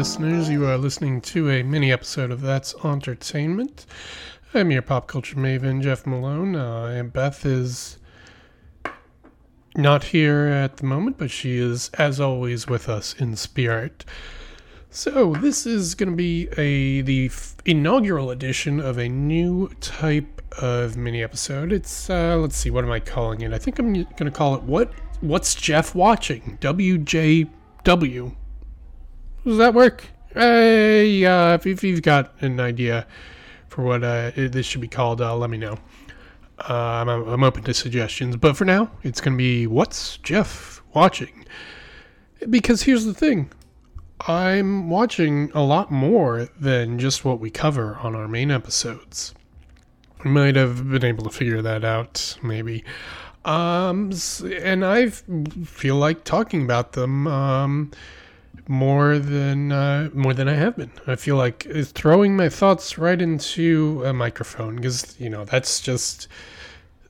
listeners. You are listening to a mini episode of That's Auntertainment. I'm your pop culture maven, Jeff Munney. Uh, and Beth is not here at the moment, but she is, as always, with us in spirit. So this is going to be a the f- inaugural edition of a new type of mini episode. It's uh, let's see, what am I calling it? I think I'm going to call it what What's Jeff watching? WJW. Does that work? Hey, uh, if, if you've got an idea for what uh, this should be called, uh, let me know. Uh, I'm, I'm open to suggestions, but for now, it's going to be What's Jeff watching? Because here's the thing I'm watching a lot more than just what we cover on our main episodes. I might have been able to figure that out, maybe. Um, and I feel like talking about them um, more than uh, more than I have been. I feel like throwing my thoughts right into a microphone because you know that's just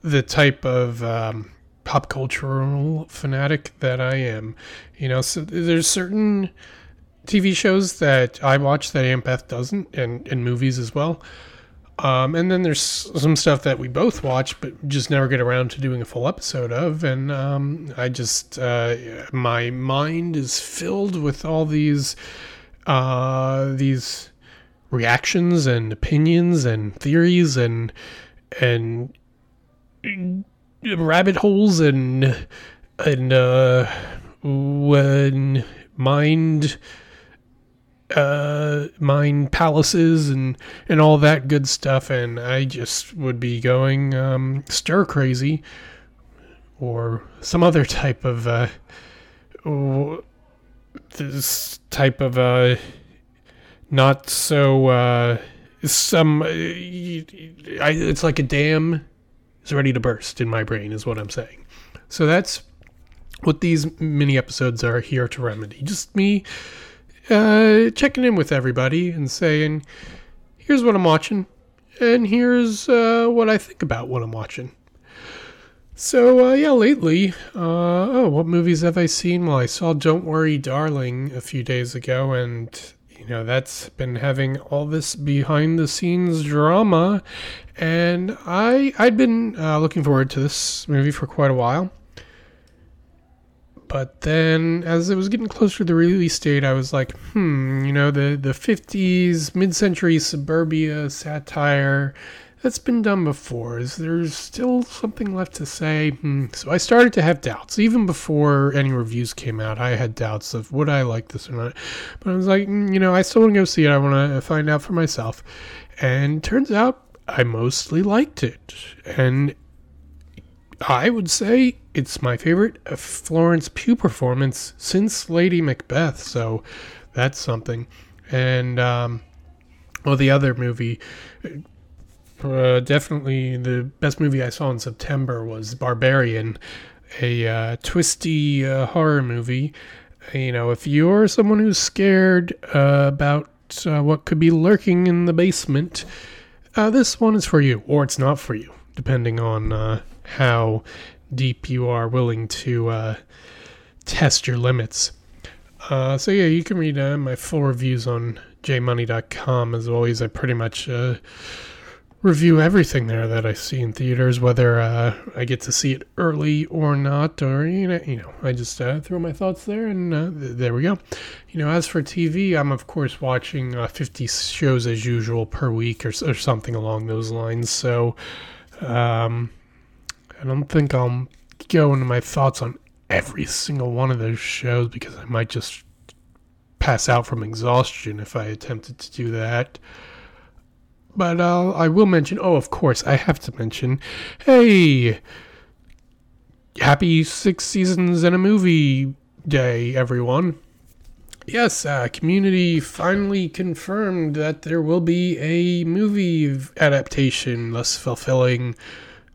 the type of um, pop cultural fanatic that I am. You know, so there's certain TV shows that I watch that Beth doesn't, and and movies as well. Um, and then there's some stuff that we both watch, but just never get around to doing a full episode of. And um, I just, uh, my mind is filled with all these, uh, these reactions and opinions and theories and and rabbit holes and and uh, when mind uh, mine palaces and and all that good stuff, and I just would be going um, stir crazy or some other type of uh, this type of uh, not so uh, some. Uh, I, it's like a dam is ready to burst in my brain, is what I'm saying. So that's what these mini episodes are here to remedy. Just me uh, checking in with everybody and saying, here's what I'm watching, and here's uh, what I think about what I'm watching. So, uh, yeah, lately, uh, oh, what movies have I seen? Well, I saw Don't Worry, Darling a few days ago, and, you know, that's been having all this behind the scenes drama, and I, I'd been uh, looking forward to this movie for quite a while. But then, as it was getting closer to the release date, I was like, hmm, you know, the, the 50s, mid century suburbia satire, that's been done before. Is there still something left to say? Hmm. So I started to have doubts. Even before any reviews came out, I had doubts of would I like this or not. But I was like, mm, you know, I still want to go see it. I want to find out for myself. And turns out I mostly liked it. And I would say it's my favorite Florence Pugh performance since Lady Macbeth, so that's something. And um, well, the other movie, uh, definitely the best movie I saw in September was Barbarian, a uh, twisty uh, horror movie. You know, if you're someone who's scared uh, about uh, what could be lurking in the basement, uh, this one is for you, or it's not for you, depending on how deep you are willing to uh, test your limits. Uh, so yeah, you can read uh, my full reviews on jmunney.com. As always, I pretty much uh, review everything there that I see in theaters, whether uh, I get to see it early or not, or you know, you know, I just uh, throw my thoughts there, and th- there we go. You know, as for TV, I'm of course watching 50 shows as usual per week, or, or something along those lines. So. Um, I don't think I'll go into my thoughts on every single one of those shows because I might just pass out from exhaustion if I attempted to do that. But uh, I will mention, oh, of course, I have to mention, hey, happy six seasons and a movie day, everyone. Yes, uh, Community finally confirmed that there will be a movie adaptation, thus fulfilling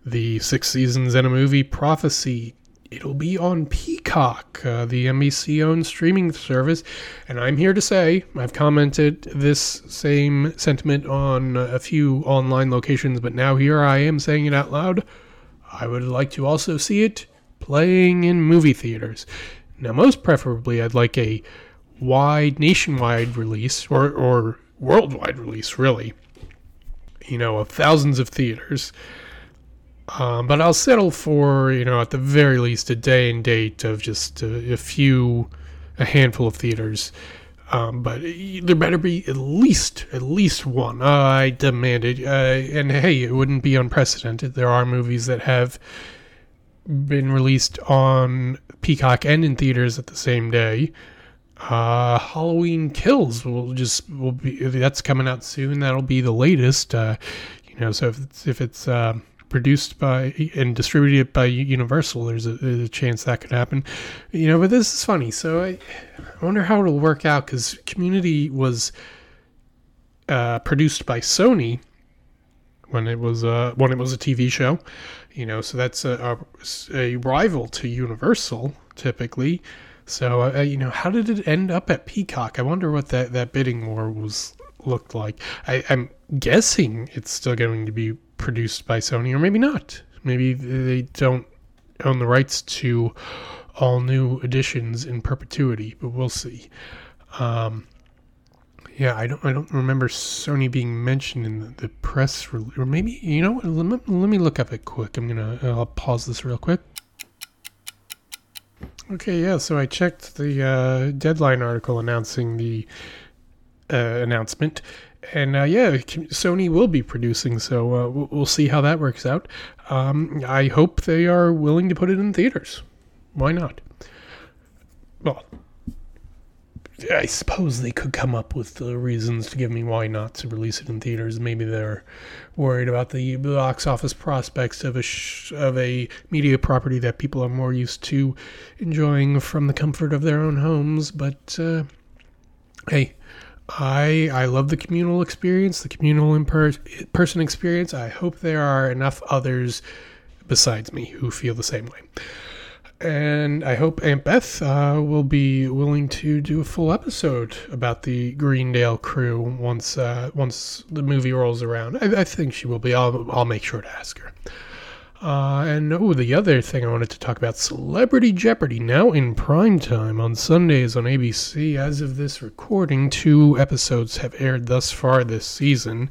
the six seasons and a movie prophecy. It'll be on Peacock, uh, the NBC owned streaming service. And I'm here to say, I've commented this same sentiment on a few online locations, but now here I am saying it out loud. I would like to also see it playing in movie theaters. Now, most preferably, I'd like a wide, nationwide release or or worldwide release, really. You know, of thousands of theaters. Um, but I'll settle for you know at the very least a day and date of just a, a few, a handful of theaters. Um, but there better be at least at least one. Uh, I demanded, uh, and hey, it wouldn't be unprecedented. There are movies that have been released on Peacock and in theaters at the same day. Uh, Halloween Kills will just will be that's coming out soon. That'll be the latest. Uh, you know, so if it's if it's uh, produced by and distributed by Universal, there's a, there's a chance that could happen. You know, but this is funny. So I, I wonder how it'll work out because Community was uh, produced by Sony when it was uh, when it was a TV show. You know, so that's a, a, a rival to Universal typically. So uh, you know, how did it end up at Peacock? I wonder what that that bidding war was looked like. I, I'm guessing it's still going to be produced by Sony, or maybe not. Maybe they don't own the rights to all new editions in perpetuity, but we'll see. Um, yeah, I don't. I don't remember Sony being mentioned in the, the press release, or maybe you know. Let me, let me look up it quick. I'm gonna. I'll pause this real quick. Okay, yeah. So I checked the uh, deadline article announcing the uh, announcement, and uh, yeah, Sony will be producing. So uh, we'll see how that works out. Um, I hope they are willing to put it in theaters. Why not? Well, I suppose they could come up with the reasons to give me why not to release it in theaters. Maybe they're worried about the box office prospects of a sh- of a media property that people are more used to enjoying from the comfort of their own homes. But uh, hey, I I love the communal experience, the communal in person experience. I hope there are enough others besides me who feel the same way and I hope Aunt Beth uh, will be willing to do a full episode about the Greendale crew once uh, once the movie rolls around. I, I, think she will be. I'll I'll make sure to ask her. Uh, and oh, the other thing I wanted to talk about: Celebrity Jeopardy now in prime time on Sundays on ABC. As of this recording, two episodes have aired thus far this season.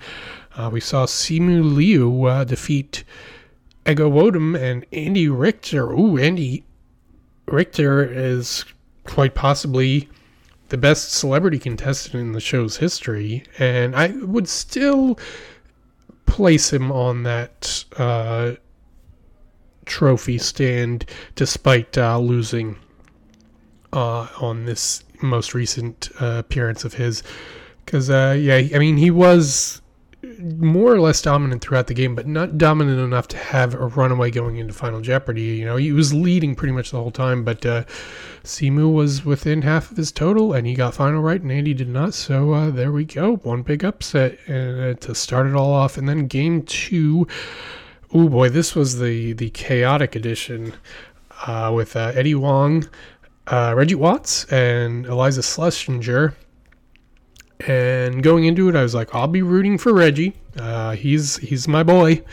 Uh, we saw Simu Liu uh, defeat. Ego Nwodim and Andy Richter. Ooh, Andy Richter is quite possibly the best celebrity contestant in the show's history, and I would still place him on that uh, trophy stand despite uh, losing uh, on this most recent uh, appearance of his. Because, uh, yeah, I mean, he was more or less dominant throughout the game, but not dominant enough to have a runaway going into Final Jeopardy. You know, he was leading pretty much the whole time, but uh, Simu was within half of his total, and he got final right, and Andy did not. So uh, there we go, one big upset to start it all off. And then game two, oh boy, this was the the chaotic edition uh, with uh, Eddie Wong, uh, Reggie Watts, and Eliza Schlesinger and going into it, I was like, I'll be rooting for Reggie. Uh, he's he's my boy.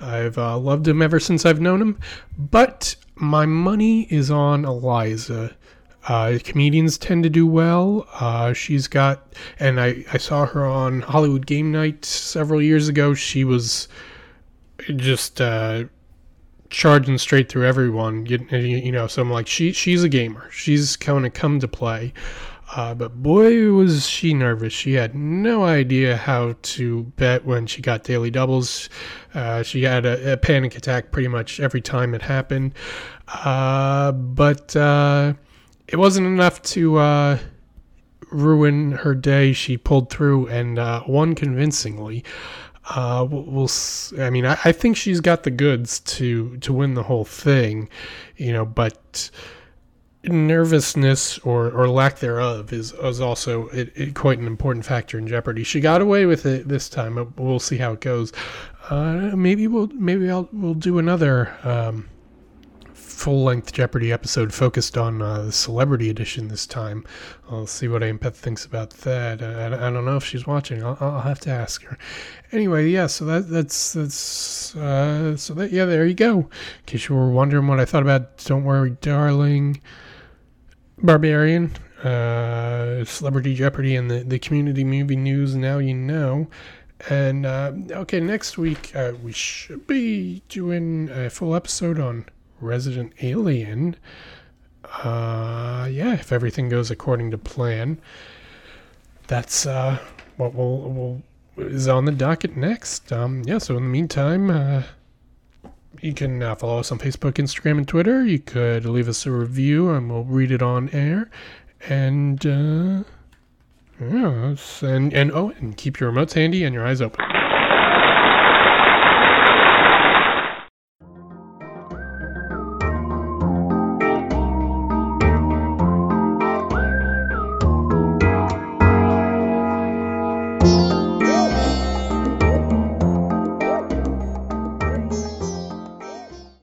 I've uh, loved him ever since I've known him. But my money is on Eliza. Uh, comedians tend to do well. Uh, she's got, and I, I saw her on Hollywood Game Night several years ago. She was just uh, charging straight through everyone. You, you know, so I'm like, she she's a gamer. She's kind of come to play. Uh, but boy, was she nervous. She had no idea how to bet when she got daily doubles. Uh, she had a, a, panic attack pretty much every time it happened. Uh, but uh, it wasn't enough to uh, ruin her day. She pulled through and uh, won convincingly. We'll, we'll, I mean, I, I think she's got the goods to to win the whole thing, you know. But nervousness or, or lack thereof is, is also it, it, quite an important factor in Jeopardy. She got away with it this time. We'll see how it goes. Uh, maybe we'll maybe I'll we'll do another um, full length Jeopardy episode focused on uh, the celebrity edition this time. I'll see what Aunt Beth thinks about that. I, I don't know if she's watching. I'll, I'll, have to ask her. Anyway, yeah. So that that's that's uh, so that yeah. There you go. In case you were wondering what I thought about, don't worry, darling. Barbarian. uh, Celebrity Jeopardy and the, the community movie news. Now you know. And uh, okay, next week uh, we should be doing a full episode on Resident Alien. Uh, yeah, if everything goes according to plan, that's uh, what we'll, we'll is on the docket next. Um, yeah, so in the meantime, uh, you can uh, follow us on Facebook, Instagram, and Twitter. You could leave us a review, and we'll read it on air. And uh, yeah, and and oh, and keep your remotes handy and your eyes open.